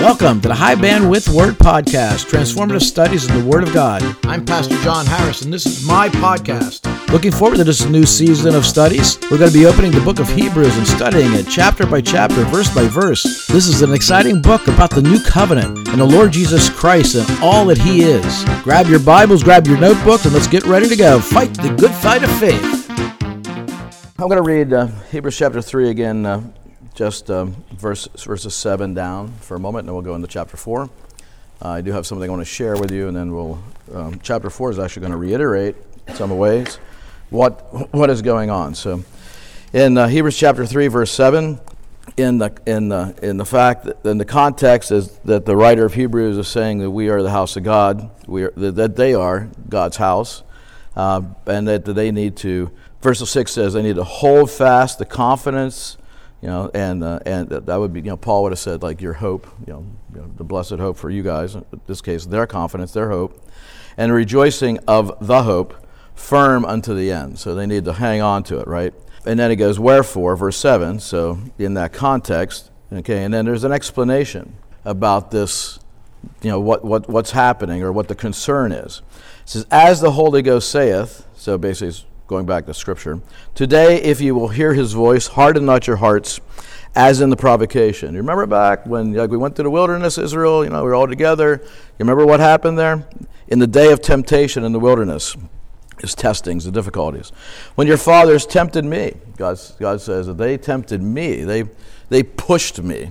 Welcome to the High Bandwidth Word Podcast, transformative studies in the Word of God. I'm Pastor John Harris, and this is my podcast. Looking forward to this new season of studies. We're going to be opening the book of Hebrews and studying it chapter by chapter, verse by verse. This is an exciting book about the new covenant and the Lord Jesus Christ and all that He is. Grab your Bibles, grab your notebooks, and let's get ready to go. Fight the good fight of faith. I'm going to read uh, Hebrews chapter 3 again, uh, just um, verse, verses 7 down for a moment, and then we'll go into chapter 4. Uh, I do have something I want to share with you, and then we'll. Um, chapter 4 is actually going to reiterate in some ways what, what is going on. So, in uh, Hebrews chapter 3, verse 7, in the, in the, in the fact that in the context is that the writer of Hebrews is saying that we are the house of God, we are, that they are God's house, uh, and that they need to, verse 6 says, they need to hold fast the confidence you know, and uh, and that would be, you know, Paul would have said like your hope, you know, you know, the blessed hope for you guys. In this case, their confidence, their hope, and rejoicing of the hope, firm unto the end. So they need to hang on to it, right? And then it goes, wherefore, verse seven. So in that context, okay, and then there's an explanation about this, you know, what what what's happening or what the concern is. It says, as the Holy Ghost saith. So basically going back to Scripture. Today, if you will hear his voice, harden not your hearts as in the provocation. You remember back when like, we went through the wilderness, Israel, you know, we were all together. You remember what happened there? In the day of temptation in the wilderness, his testings, the difficulties. When your fathers tempted me, God, God says that they tempted me, they, they pushed me,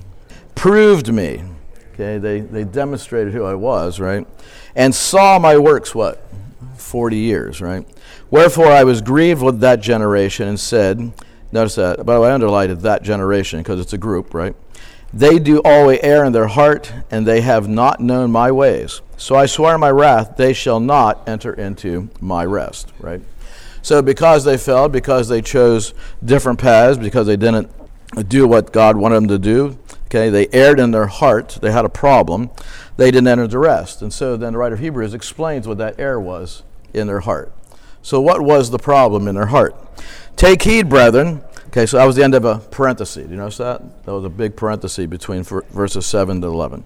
proved me. Okay, they, they demonstrated who I was, right? And saw my works, what? 40 years, right? Wherefore I was grieved with that generation and said, notice that, by the way, I underlined that generation because it's a group, right? They do always err in their heart, and they have not known my ways. So I swear in my wrath, they shall not enter into my rest, right? So because they fell, because they chose different paths, because they didn't do what God wanted them to do, okay, they erred in their heart, they had a problem, they didn't enter the rest. And so then the writer of Hebrews explains what that error was in their heart. So, what was the problem in their heart? Take heed, brethren. Okay, so that was the end of a parenthesis. Do you notice that? That was a big parenthesis between verses 7 to 11.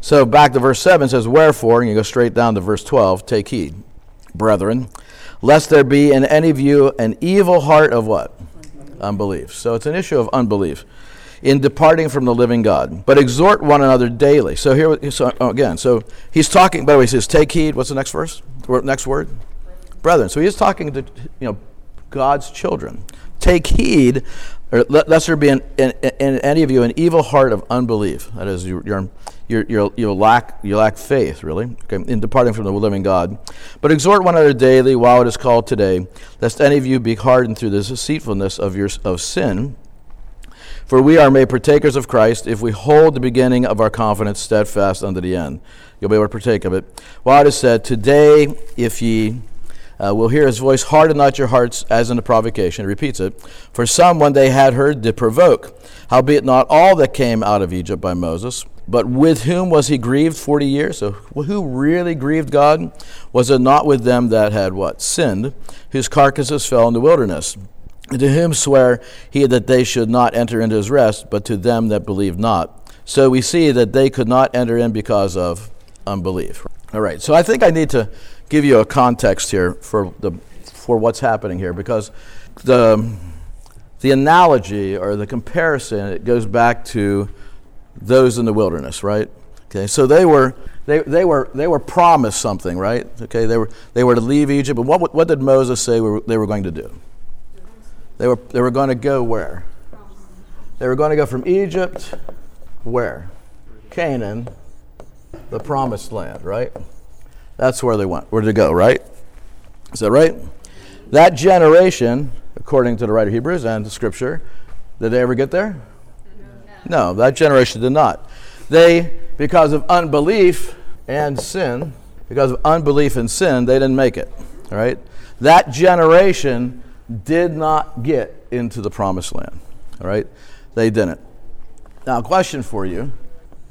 So, back to verse 7 says, Wherefore, and you go straight down to verse 12, take heed, brethren, lest there be in any of you an evil heart of what? Unbelief. So, it's an issue of unbelief in departing from the living God. But exhort one another daily. So here, so oh, again, so he's talking. By the way, he says, "Take heed." What's the next verse? Next word brethren. So he is talking to you know God's children. Take heed, or lest there be in, in, in, any of you an evil heart of unbelief. That is, you're, you're, you're, you lack you lack faith, really, okay, in departing from the living God. But exhort one another daily while it is called today, lest any of you be hardened through the deceitfulness of your of sin. For we are made partakers of Christ if we hold the beginning of our confidence steadfast unto the end. You'll be able to partake of it. While it is said, Today, if ye uh, will hear his voice, harden not your hearts as in the provocation. He repeats it. For some, when they had heard, did provoke. Howbeit not all that came out of Egypt by Moses, but with whom was he grieved 40 years? So who really grieved God? Was it not with them that had what? Sinned, whose carcasses fell in the wilderness? To whom swear he that they should not enter into his rest, but to them that believe not? So we see that they could not enter in because of unbelief. All right, so I think I need to give you a context here for the for what's happening here because the the analogy or the comparison it goes back to those in the wilderness, right? Okay, so they were they, they were they were promised something, right? Okay, they were they were to leave Egypt, but what what did Moses say they were going to do? They were they were going to go where? They were going to go from Egypt where? Canaan, the promised land, right? That's where they went, where to go, right? Is that right? That generation, according to the writer of Hebrews and the scripture, did they ever get there? No, that generation did not. They, because of unbelief and sin, because of unbelief and sin, they didn't make it. Right? That generation did not get into the promised land. All right? They didn't. Now, question for you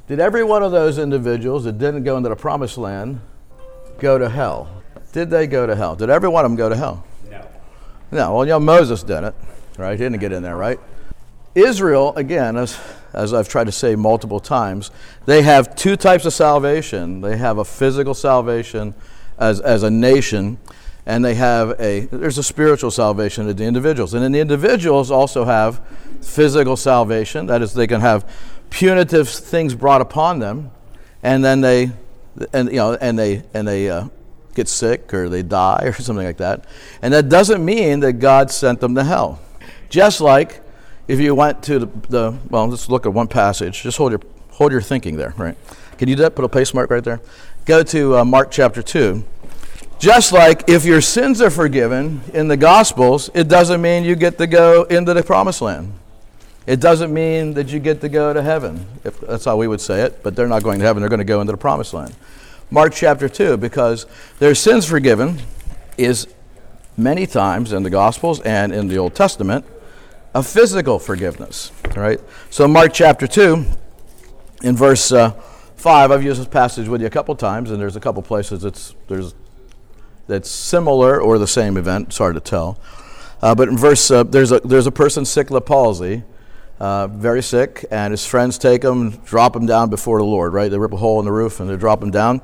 Did every one of those individuals that didn't go into the promised land go to hell? Did they go to hell? Did every one of them go to hell? No. No. Well, you know, Moses didn't, right? He didn't get in there, right? Israel, again, as as I've tried to say multiple times, they have two types of salvation. They have a physical salvation as, as a nation, and they have a there's a spiritual salvation of the individuals. And then the individuals also have physical salvation. That is, they can have punitive things brought upon them, and then they and you know and they and they uh, get sick or they die or something like that. And that doesn't mean that God sent them to hell. Just like if you went to the, the well, let's look at one passage. Just hold your hold your thinking there, right? Can you do that? Put a place mark right there. Go to uh, Mark chapter two. Just like if your sins are forgiven in the Gospels, it doesn't mean you get to go into the promised land. It doesn't mean that you get to go to heaven. If that's how we would say it, but they're not going to heaven, they're going to go into the promised land. Mark chapter 2, because their sins forgiven is many times in the Gospels and in the Old Testament a physical forgiveness. Right? So, Mark chapter 2, in verse uh, 5, I've used this passage with you a couple times, and there's a couple places it's, there's that's similar or the same event. It's hard to tell. Uh, but in verse, uh, there's, a, there's a person sick with palsy, uh, very sick, and his friends take him, drop him down before the Lord, right? They rip a hole in the roof and they drop him down.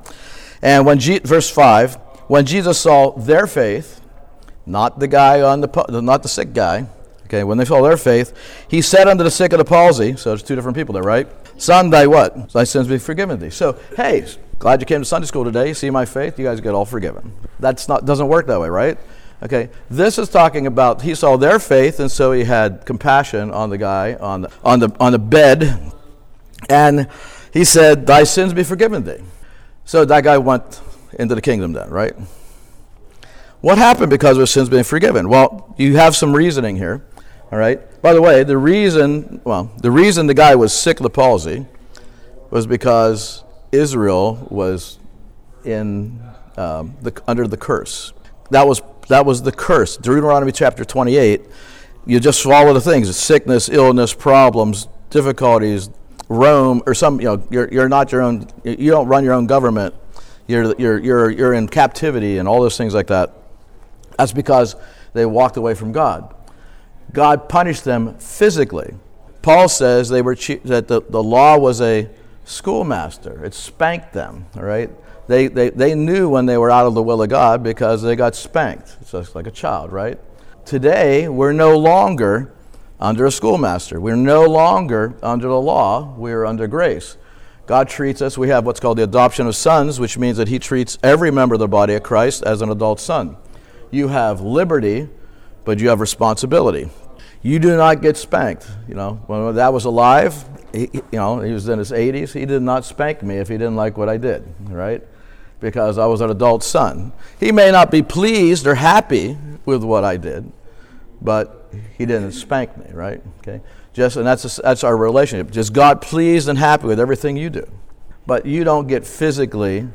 And when, Je- verse 5, when Jesus saw their faith, not the guy on the, not the sick guy, okay, when they saw their faith, he said unto the sick of the palsy, so there's two different people there, right? Son, thy what? Thy sins be forgiven thee. So, hey, Glad you came to Sunday school today. See my faith. You guys get all forgiven. That's not doesn't work that way, right? Okay. This is talking about he saw their faith, and so he had compassion on the guy on the on the on the bed, and he said, "Thy sins be forgiven thee." So that guy went into the kingdom then, right? What happened because of his sins being forgiven? Well, you have some reasoning here. All right. By the way, the reason well, the reason the guy was sick of the palsy was because Israel was in um, the, under the curse. That was that was the curse. Deuteronomy chapter 28. You just follow the things: sickness, illness, problems, difficulties. Rome or some you know you're, you're not your own. You don't run your own government. You're you're you're you're in captivity and all those things like that. That's because they walked away from God. God punished them physically. Paul says they were that the, the law was a schoolmaster. It spanked them, all right? They, they, they knew when they were out of the will of God because they got spanked. It's just like a child, right? Today, we're no longer under a schoolmaster. We're no longer under the law. We're under grace. God treats us, we have what's called the adoption of sons, which means that He treats every member of the body of Christ as an adult son. You have liberty, but you have responsibility. You do not get spanked. You know, when that was alive, he, you know, he was in his 80s. He did not spank me if he didn't like what I did, right? Because I was an adult son. He may not be pleased or happy with what I did, but he didn't spank me, right? Okay, just and that's a, that's our relationship. Just God pleased and happy with everything you do, but you don't get physically,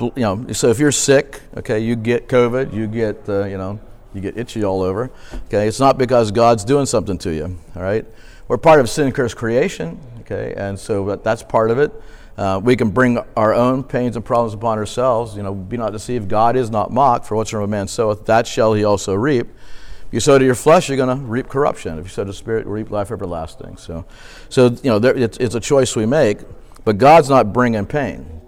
you know. So if you're sick, okay, you get COVID, you get uh, you know, you get itchy all over. Okay, it's not because God's doing something to you. All right we're part of sin cursed creation, okay, and so that's part of it. Uh, we can bring our own pains and problems upon ourselves. You know, be not deceived. God is not mocked. For whatsoever a man soweth, that shall he also reap. If you sow to your flesh, you're going to reap corruption. If you sow to the spirit, reap life everlasting. So, so you know, there, it's, it's a choice we make. But God's not bringing pain.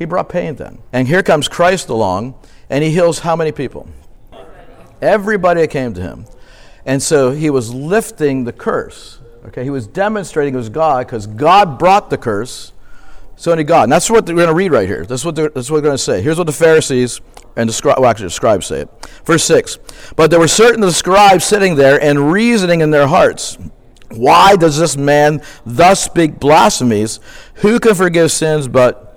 He brought pain then. And here comes Christ along, and he heals how many people? Everybody that came to him. And so he was lifting the curse. Okay, he was demonstrating it was God because God brought the curse. So only God. And that's what we're going to read right here. That's what, that's what we're going to say. Here's what the Pharisees and the scribes, well, actually, the scribes say it. Verse 6. But there were certain of the scribes sitting there and reasoning in their hearts. Why does this man thus speak blasphemies? Who can forgive sins but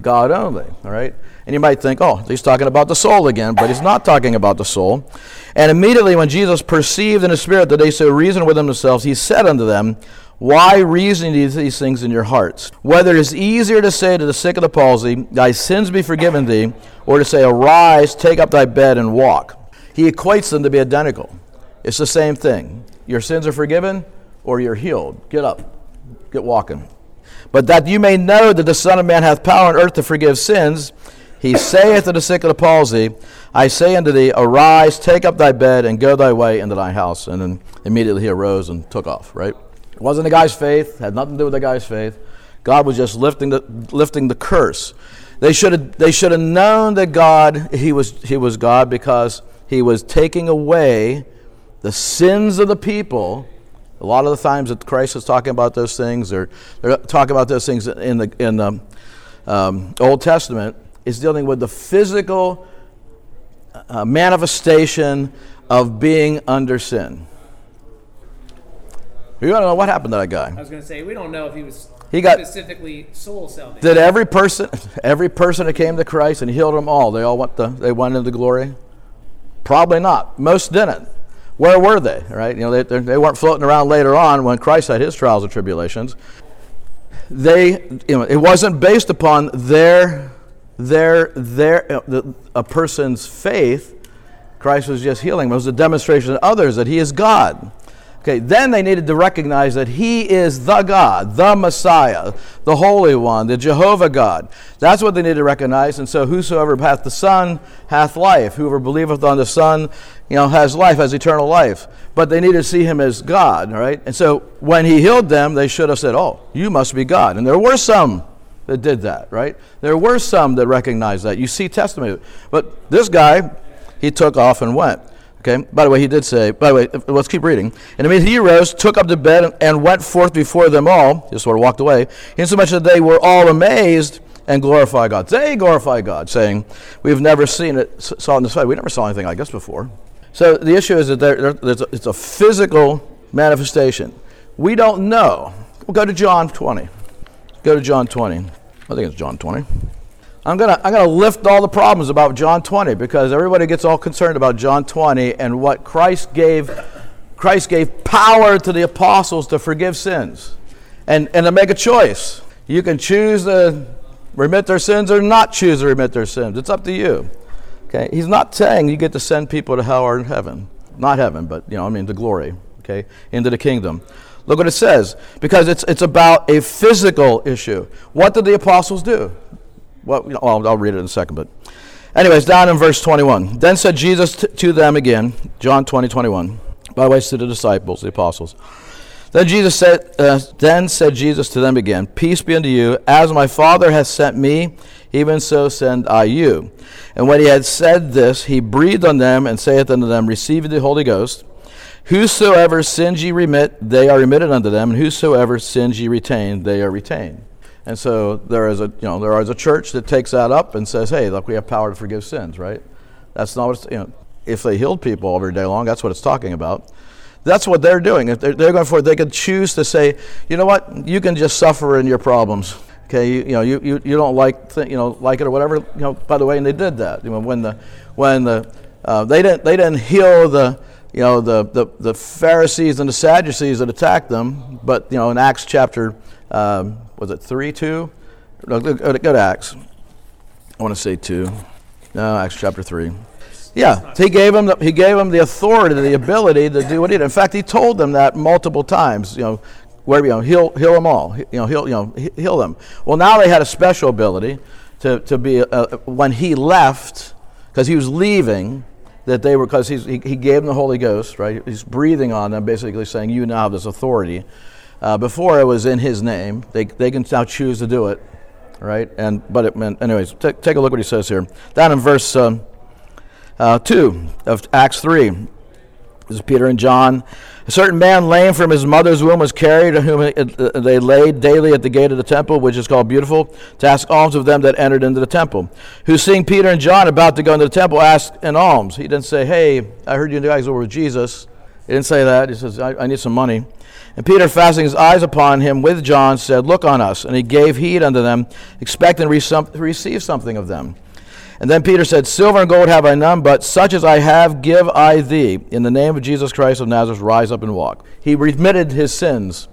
God only? All right? And you might think, oh, he's talking about the soul again, but he's not talking about the soul. And immediately when Jesus perceived in the Spirit that they so reasoned with themselves, he said unto them, Why reason these things in your hearts? Whether it is easier to say to the sick of the palsy, Thy sins be forgiven thee, or to say, Arise, take up thy bed, and walk. He equates them to be identical. It's the same thing. Your sins are forgiven, or you're healed. Get up, get walking. But that you may know that the Son of Man hath power on earth to forgive sins, he saith to the sick of the palsy, I say unto thee, Arise, take up thy bed, and go thy way into thy house. And then immediately he arose and took off, right? It wasn't the guy's faith, had nothing to do with the guy's faith. God was just lifting the, lifting the curse. They should have they should have known that God he was he was God because he was taking away the sins of the people. A lot of the times that Christ is talking about those things, or they're talking about those things in the in the um, Old Testament, is dealing with the physical uh, manifestation of being under sin. You want to know what happened to that guy? I was going to say we don't know if he was He got- specifically soul salvation. Did every person, every person that came to Christ and healed them all, they all went to, they went into glory? Probably not. Most didn't. Where were they? Right? You know, they, they weren't floating around later on when Christ had his trials and tribulations. They, you know, it wasn't based upon their, their, their, the, a person's faith. Christ was just healing. It was a demonstration to others that He is God. Okay, then they needed to recognize that He is the God, the Messiah, the Holy One, the Jehovah God. That's what they needed to recognize. And so, whosoever hath the Son hath life. Whoever believeth on the Son, you know, has life, has eternal life. But they needed to see Him as God, right? And so, when He healed them, they should have said, "Oh, you must be God." And there were some that did that, right? There were some that recognized that. You see testimony, but this guy, he took off and went. Okay. By the way, he did say. By the way, uh, let's keep reading. And immediately he arose, took up the bed, and went forth before them all. Just sort of walked away, insomuch that they were all amazed and glorified God. They glorified God, saying, "We've never seen it, saw it in this way. We never saw anything like this before." So the issue is that there, a, it's a physical manifestation. We don't know. We'll go to John 20. Go to John 20. I think it's John 20. I'm gonna I'm gonna lift all the problems about John 20 because everybody gets all concerned about John 20 and what Christ gave Christ gave power to the apostles to forgive sins and, and to make a choice. You can choose to remit their sins or not choose to remit their sins. It's up to you. Okay? He's not saying you get to send people to hell or in heaven. Not heaven, but you know, I mean to glory, okay? Into the kingdom. Look what it says. Because it's it's about a physical issue. What did the apostles do? Well, I'll, I'll read it in a second, but anyways, down in verse 21. Then said Jesus t- to them again, John 20, 21. By the way, to the disciples, the apostles. Then Jesus said, uh, then said Jesus to them again, Peace be unto you. As my Father hath sent me, even so send I you. And when he had said this, he breathed on them and saith unto them, Receive the Holy Ghost. Whosoever sins ye remit, they are remitted unto them, and whosoever sins ye retain, they are retained. And so there is a you know there is a church that takes that up and says, hey, look, we have power to forgive sins, right? That's not what you know. If they healed people every day long, that's what it's talking about. That's what they're doing. If they're, they're going for they could choose to say, you know what, you can just suffer in your problems. Okay, you, you know you, you, you don't like th- you know like it or whatever. You know, by the way, and they did that. You know, when the when the uh, they didn't they didn't heal the you know the, the, the Pharisees and the Sadducees that attacked them, but you know in Acts chapter um, was it three two? No, go, to- go to Acts. I want to say two. No, Acts chapter three. Yeah, he gave them the, he gave them the authority, the ability to do what he did. In fact, he told them that multiple times. You know, where you know heal heal them all. You know heal you know heal them. Well, now they had a special ability to to be uh, when he left because he was leaving. That they were because he, he gave them the Holy Ghost, right? He's breathing on them, basically saying, "You now have this authority." Uh, before it was in His name, they they can now choose to do it, right? And but it meant, anyways. Take take a look what he says here. Down in verse. Um, uh, 2 of Acts 3. This is Peter and John. A certain man lame from his mother's womb was carried, to whom uh, they laid daily at the gate of the temple, which is called Beautiful, to ask alms of them that entered into the temple. Who, seeing Peter and John about to go into the temple, asked an alms. He didn't say, Hey, I heard you guys were with Jesus. He didn't say that. He says, I, I need some money. And Peter, fastening his eyes upon him with John, said, Look on us. And he gave heed unto them, expecting to receive something of them. And then Peter said, Silver and gold have I none, but such as I have give I thee. In the name of Jesus Christ of Nazareth, rise up and walk. He remitted his sins.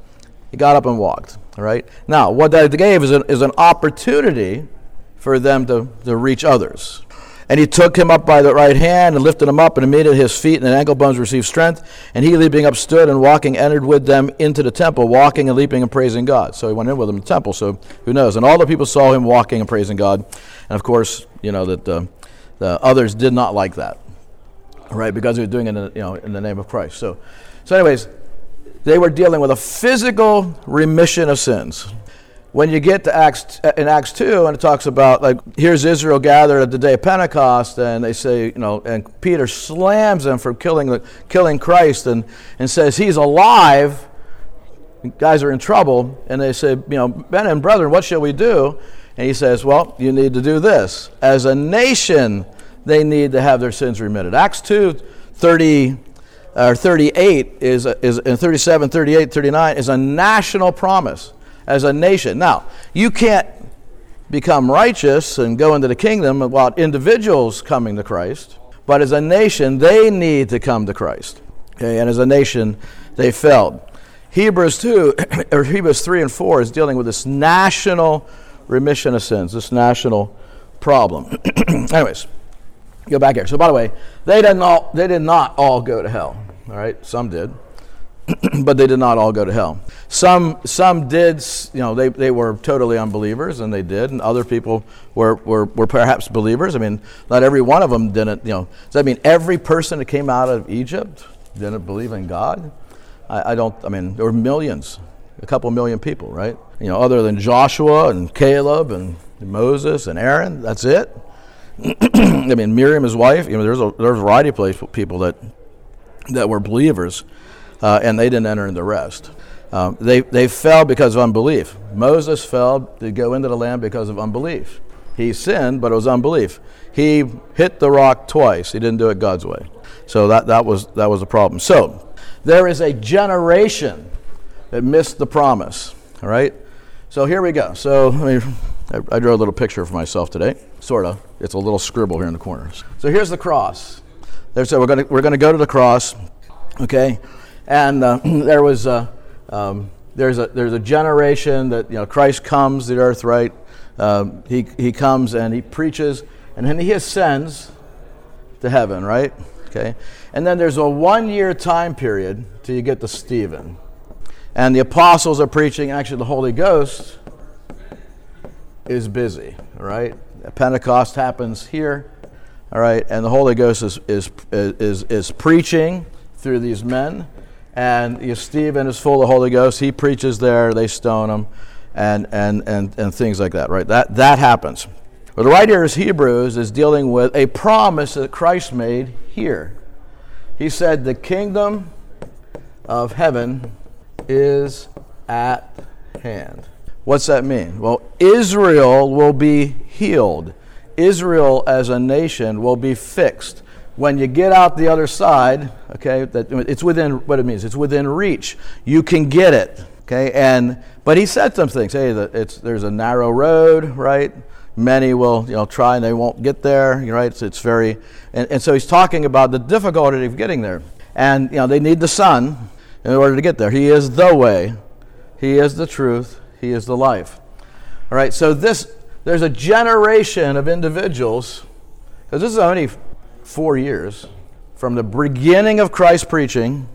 He got up and walked. All right? Now, what that gave is an, is an opportunity for them to, to reach others. And he took him up by the right hand and lifted him up, and immediately his feet and the ankle bones received strength. And he, leaping up, stood and walking, entered with them into the temple, walking and leaping and praising God. So he went in with them in the temple. So who knows? And all the people saw him walking and praising God. And of course, you know that uh, the others did not like that, right? Because he was doing it in the, you know in the name of Christ. So, so anyways, they were dealing with a physical remission of sins. When you get to Acts uh, in Acts two, and it talks about like here's Israel gathered at the day of Pentecost, and they say you know, and Peter slams them for killing killing Christ, and and says he's alive. Guys are in trouble, and they say, you know, men and brethren, what shall we do? And he says, well, you need to do this. As a nation, they need to have their sins remitted. Acts 2, 30, or 38 is, is in 37, 38, 39 is a national promise as a nation. Now, you can't become righteous and go into the kingdom without individuals coming to Christ, but as a nation, they need to come to Christ. Okay, and as a nation, they failed. Hebrews 2, or Hebrews 3 and 4 is dealing with this national remission of sins, this national problem. Anyways, go back here. So, by the way, they didn't all, they did not all go to hell. All right, some did, but they did not all go to hell. Some some did. You know, they, they were totally unbelievers, and they did, and other people were, were were perhaps believers. I mean, not every one of them didn't. You know, does that mean every person that came out of Egypt didn't believe in God? I, I don't, I mean, there were millions, a couple million people, right? You know, other than Joshua and Caleb and Moses and Aaron, that's it. I mean, Miriam, his wife, you know, there's a, there's a variety of people that, that were believers, uh, and they didn't enter in the rest. Um, they, they fell because of unbelief. Moses fell to go into the land because of unbelief. He sinned, but it was unbelief. He hit the rock twice. He didn't do it God's way. So that, that, was, that was a problem. So there is a generation that missed the promise. All right? So here we go. So I, I, I drew a little picture for myself today, sort of. It's a little scribble here in the corners. So here's the cross. There, so we're going to, we're gonna go to the cross, okay? And uh, there was a, um, there's, a, there's a generation that, you know, Christ comes to the earth, right? Um, he, he comes and he preaches, and then he ascends to heaven, right? Okay? And then there's a one year time period till you get to Stephen. And the apostles are preaching, actually, the Holy Ghost is busy, right? Pentecost happens here, all right? And the Holy Ghost is, is, is, is preaching through these men. And you know, Stephen is full of the Holy Ghost. He preaches there, they stone him, and, and, and, and things like that, right? That, that happens. But the writer of Hebrews is dealing with a promise that Christ made here. He said, The kingdom of heaven is at hand. What's that mean? Well, Israel will be healed. Israel as a nation will be fixed. When you get out the other side, okay, that it's within what it means. It's within reach. You can get it. Okay, and but he said some things. Hey, it's there's a narrow road, right? Many will, you know, try and they won't get there. Right? It's, it's very, and, and so he's talking about the difficulty of getting there. And you know, they need the Son in order to get there. He is the way, He is the truth, He is the life. All right, so this there's a generation of individuals, because this is only four years from the beginning of Christ's preaching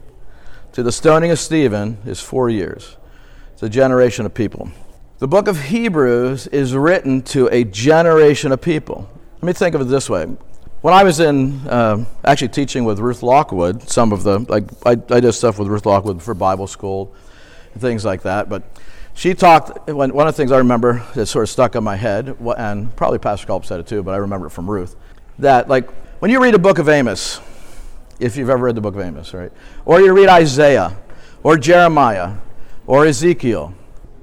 to the stoning of Stephen is four years. It's a generation of people. The book of Hebrews is written to a generation of people. Let me think of it this way. When I was in uh, actually teaching with Ruth Lockwood, some of the, like, I, I did stuff with Ruth Lockwood for Bible school and things like that, but she talked, one of the things I remember that sort of stuck in my head, and probably Pastor Culp said it too, but I remember it from Ruth, that, like, when you read the book of Amos, if you've ever read the book of Amos, right, or you read Isaiah, or Jeremiah, or Ezekiel,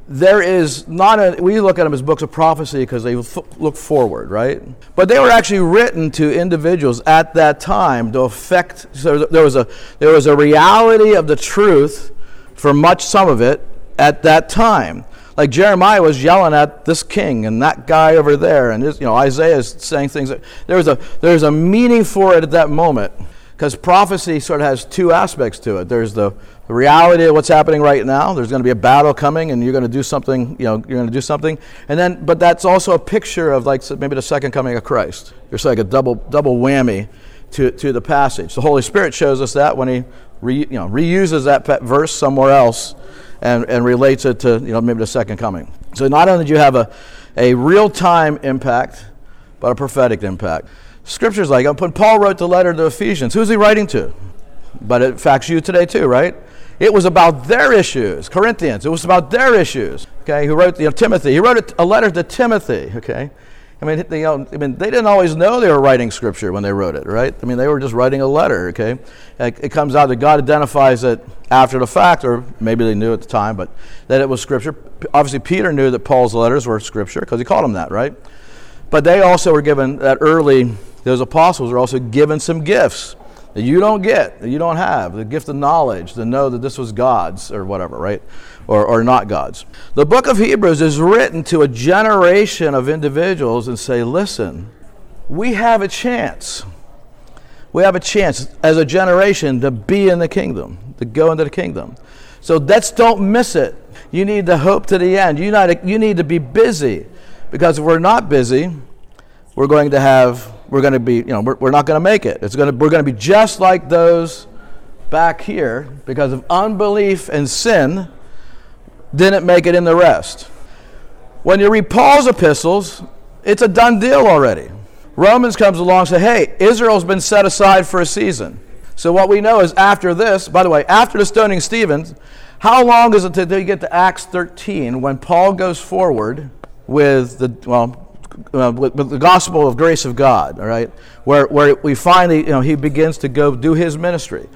there is not a, we look at them as books of prophecy because they look forward, right? But they were actually written to individuals at that time to affect, so there was a, there was a reality of the truth for much, some of it, at that time. Like Jeremiah was yelling at this king and that guy over there, and you know Isaiah is saying things. That, there was a there's a meaning for it at that moment because prophecy sort of has two aspects to it. There's the the reality of what's happening right now. There's going to be a battle coming, and you're going to do something. You know, you're going to do something, and then, but that's also a picture of like maybe the second coming of Christ. It's like a double double whammy to to the passage. The Holy Spirit shows us that when He re, you know reuses that verse somewhere else, and and relates it to you know maybe the second coming. So not only do you have a a real time impact, but a prophetic impact. Scriptures like when Paul wrote the letter to Ephesians, who's he writing to? But it affects you today too, right? It was about their issues. Corinthians, it was about their issues. Okay, who wrote you know, Timothy? He wrote a letter to Timothy. Okay, I mean, they, I mean, they didn't always know they were writing scripture when they wrote it, right? I mean, they were just writing a letter. Okay, it comes out that God identifies it after the fact, or maybe they knew at the time, but that it was scripture. Obviously, Peter knew that Paul's letters were scripture because he called them that, right? But they also were given that early. Those apostles were also given some gifts that you don't get, that you don't have, the gift of knowledge, to know that this was God's or whatever, right? Or, or not God's. The book of Hebrews is written to a generation of individuals and say, listen, we have a chance. We have a chance as a generation to be in the kingdom, to go into the kingdom. So let's don't miss it. You need to hope to the end. You, you need to be busy. Because if we're not busy, we're going to have we're going to be, you know, we're, we're not going to make it. It's going to, we're going to be just like those back here because of unbelief and sin didn't make it in the rest. When you read Paul's epistles, it's a done deal already. Romans comes along and says, hey, Israel's been set aside for a season. So what we know is after this, by the way, after the stoning Stephen, how long is it until you get to Acts 13 when Paul goes forward with the, well, uh, with, with, the gospel of grace of God, all right, where, where we finally, you know, he begins to go do his ministry.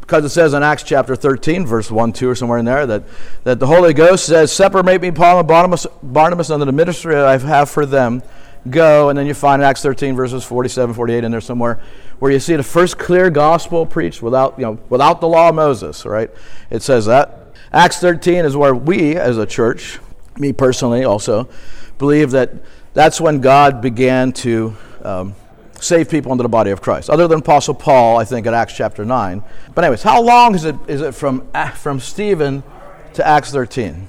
Because it says in Acts chapter 13, verse 1, 2, or somewhere in there, that, that the Holy Ghost says, Separate me, Paul and Barnabas, Barnabas under the ministry I have for them. Go. And then you find Acts 13, verses 47, 48 in there somewhere, where you see the first clear gospel preached without, you know, without the law of Moses, right? It says that. Acts 13 is where we, as a church, me personally also, believe that that's when God began to um, save people into the body of Christ. Other than Apostle Paul, I think, in Acts chapter 9. But, anyways, how long is it, is it from, from Stephen to Acts 13?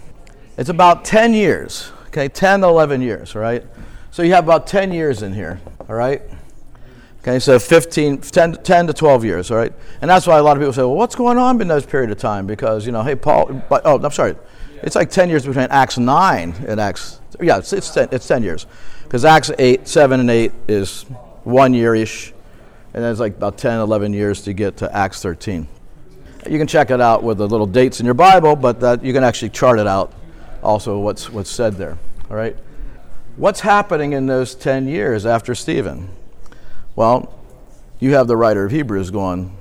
It's about 10 years, okay, 10 to 11 years, right? So you have about 10 years in here, all right? Okay, so 15, 10, 10 to 12 years, all right? And that's why a lot of people say, well, what's going on in those period of time? Because, you know, hey, Paul, oh, I'm sorry, it's like 10 years between Acts 9 and Acts, yeah, it's, it's, 10, it's 10 years. Because Acts 8, 7, and 8 is one year ish. And then it's like about 10, 11 years to get to Acts 13. You can check it out with the little dates in your Bible, but that, you can actually chart it out also what's, what's said there. All right? What's happening in those 10 years after Stephen? Well, you have the writer of Hebrews going,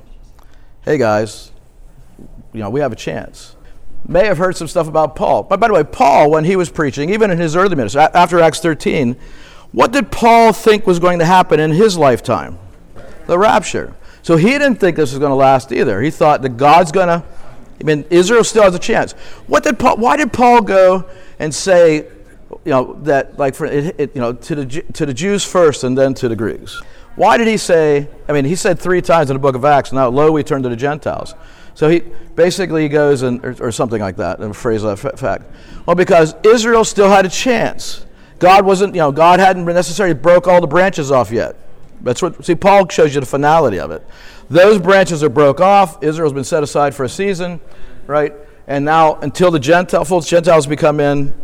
hey guys, you know, we have a chance may have heard some stuff about Paul. But by the way, Paul, when he was preaching, even in his early ministry, after Acts 13, what did Paul think was going to happen in his lifetime? The rapture. So he didn't think this was going to last either. He thought that God's going to, I mean, Israel still has a chance. What did Paul, why did Paul go and say, you know, that like for it, it, you know to the to the Jews first and then to the Greeks? Why did he say? I mean, he said three times in the book of Acts. Now, lo, we turn to the Gentiles. So he basically he goes and or, or something like that, a phrase of fact. Well, because Israel still had a chance. God wasn't, you know, God hadn't necessarily broke all the branches off yet. That's what see Paul shows you the finality of it. Those branches are broke off. Israel's been set aside for a season, right? And now until the Gentile, Gentiles become in,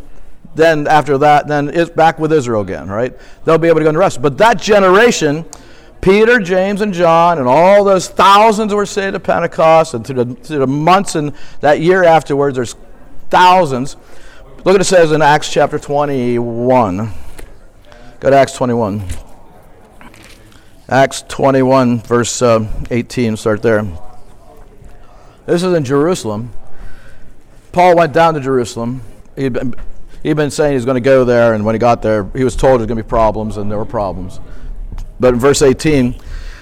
then after that, then it's back with Israel again, right? They'll be able to go into rest. But that generation Peter, James, and John, and all those thousands were saved at Pentecost, and through the, through the months and that year afterwards, there's thousands. Look what it says in Acts chapter 21. Go to Acts 21. Acts 21, verse uh, 18, start there. This is in Jerusalem. Paul went down to Jerusalem. He'd been, he'd been saying he's going to go there, and when he got there, he was told there's going to be problems, and there were problems. But in verse 18, in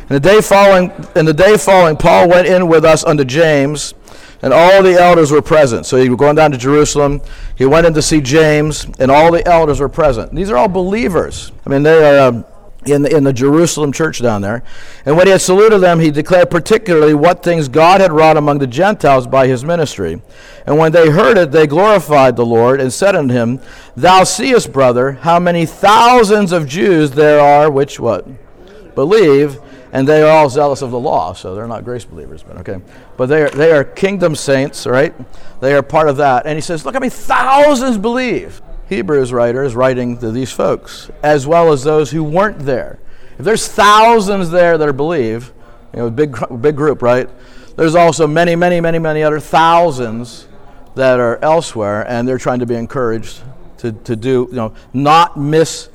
the day following, in the day following, Paul went in with us unto James, and all the elders were present. So he was going down to Jerusalem. He went in to see James, and all the elders were present. These are all believers. I mean, they are. Um, in the, in the Jerusalem church down there. And when he had saluted them, he declared particularly what things God had wrought among the Gentiles by his ministry. And when they heard it, they glorified the Lord and said unto him, Thou seest, brother, how many thousands of Jews there are which what? believe, and they are all zealous of the law. So they're not grace believers, but okay. But they are, they are kingdom saints, right? They are part of that. And he says, Look, I mean, thousands believe. Hebrews writer is writing to these folks, as well as those who weren't there. If there's thousands there that are believe, you know, big, big group, right? there's also many, many, many, many other thousands that are elsewhere, and they're trying to be encouraged to, to do, you know, not miss,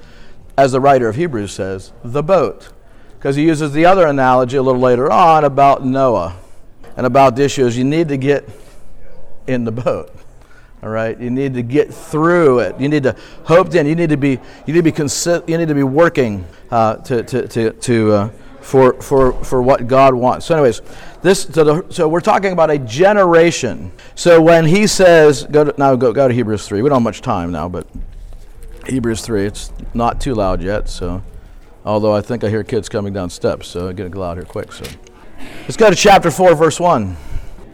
as the writer of Hebrews says, the boat. Because he uses the other analogy a little later on about Noah and about the issue is you need to get in the boat. All right, you need to get through it. You need to hope in. You need to be. You need to be. Consi- you need to be working uh, to to to, to uh, for for for what God wants. So, anyways, this so, the, so we're talking about a generation. So when he says, go to, now go go to Hebrews three. We don't have much time now, but Hebrews three. It's not too loud yet. So, although I think I hear kids coming down steps, so gonna go loud here quick. So, let's go to chapter four, verse one.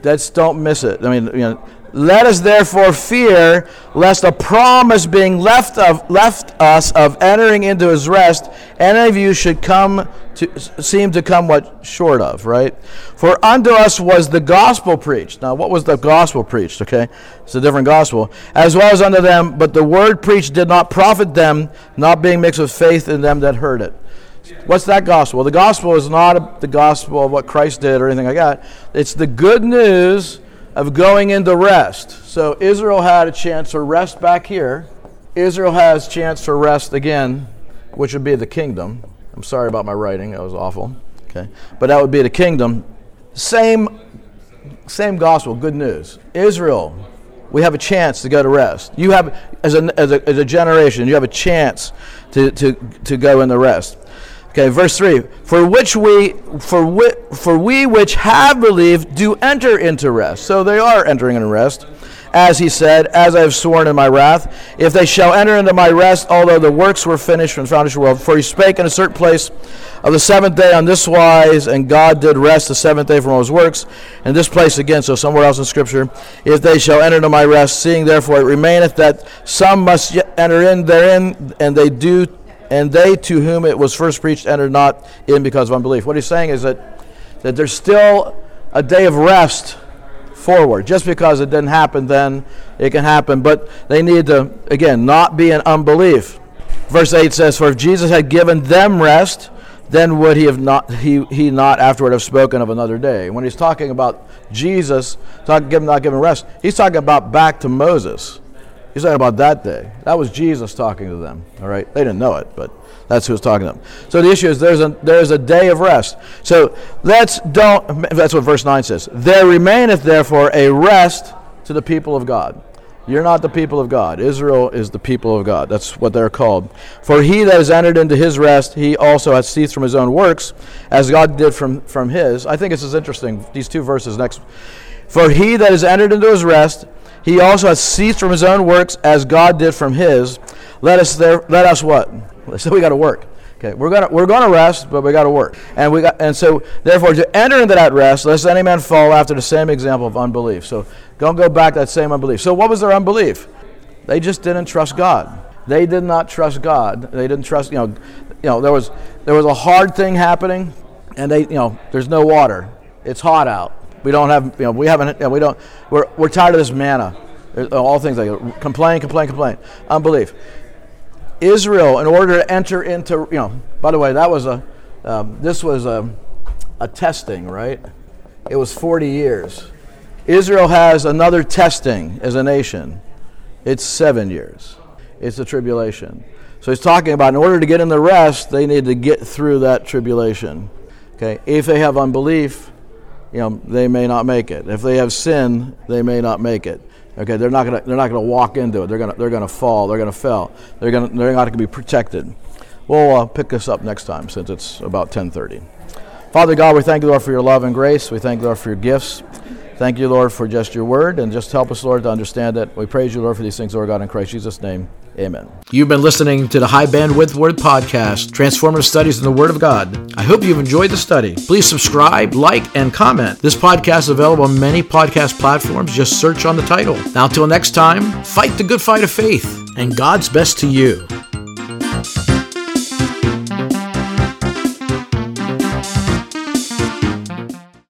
Let's don't miss it. I mean, you know, let us therefore fear lest a promise being left of left us of entering into his rest, any of you should come to seem to come what short of, right? For unto us was the gospel preached. Now what was the gospel preached? Okay. It's a different gospel. As well as unto them, but the word preached did not profit them, not being mixed with faith in them that heard it. What's that gospel? The gospel is not the gospel of what Christ did or anything like that. It's the good news of going into rest. So Israel had a chance to rest back here. Israel has chance to rest again, which would be the kingdom. I'm sorry about my writing; that was awful. Okay, but that would be the kingdom. Same, same gospel. Good news. Israel, we have a chance to go to rest. You have, as a, as a, as a generation, you have a chance to, to, to go in the rest. Okay, verse 3 For which we for we, for we which have believed do enter into rest. So they are entering into rest. As he said, as I have sworn in my wrath, if they shall enter into my rest, although the works were finished from the foundation of the world. For he spake in a certain place of the seventh day on this wise, and God did rest the seventh day from all his works. And this place again, so somewhere else in Scripture, if they shall enter into my rest, seeing therefore it remaineth that some must yet enter in therein, and they do and they to whom it was first preached entered not in because of unbelief. What he's saying is that, that there's still a day of rest forward. Just because it didn't happen then, it can happen. But they need to, again, not be in unbelief. Verse 8 says, For if Jesus had given them rest, then would he have not he, he not afterward have spoken of another day. When he's talking about Jesus, talking, not giving rest, he's talking about back to Moses. He's talking about that day. That was Jesus talking to them. All right, they didn't know it, but that's who was talking to them. So the issue is there's a there's a day of rest. So let's don't. That's what verse nine says. There remaineth therefore a rest to the people of God. You're not the people of God. Israel is the people of God. That's what they're called. For he that has entered into his rest, he also has ceased from his own works, as God did from, from his. I think this is interesting, these two verses next. For he that has entered into his rest, he also has ceased from his own works as God did from his. Let us there let us what? So we got to work. Okay, we're gonna we're gonna rest, but we got to work, and we got and so therefore to enter into that rest, lest any man fall after the same example of unbelief. So don't go back that same unbelief. So what was their unbelief? They just didn't trust God. They did not trust God. They didn't trust. You know, you know there was there was a hard thing happening, and they you know there's no water. It's hot out. We don't have, you know, we haven't, you know, we don't, we're, we're tired of this manna. All things like complain, complain, complain. Unbelief. Israel, in order to enter into, you know, by the way, that was a, um, this was a, a testing, right? It was 40 years. Israel has another testing as a nation. It's seven years. It's a tribulation. So he's talking about in order to get in the rest, they need to get through that tribulation. Okay, if they have unbelief, you know, they may not make it. If they have sin, they may not make it. Okay, they're not gonna they're not gonna walk into it. They're gonna they're gonna fall. They're gonna fail. They're gonna they're not gonna be protected. We'll uh, pick this up next time since it's about 10:30. Father God, we thank you, Lord, for your love and grace. We thank you, Lord, for your gifts. Thank you, Lord, for just your word, and just help us, Lord, to understand it. We praise you, Lord, for these things, Lord God, in Christ Jesus' name. Amen. You've been listening to the High Bandwidth Word Podcast, Transformative Studies in the Word of God. I hope you've enjoyed the study. Please subscribe, like, and comment. This podcast is available on many podcast platforms. Just search on the title. Now, until next time, fight the good fight of faith, and God's best to you.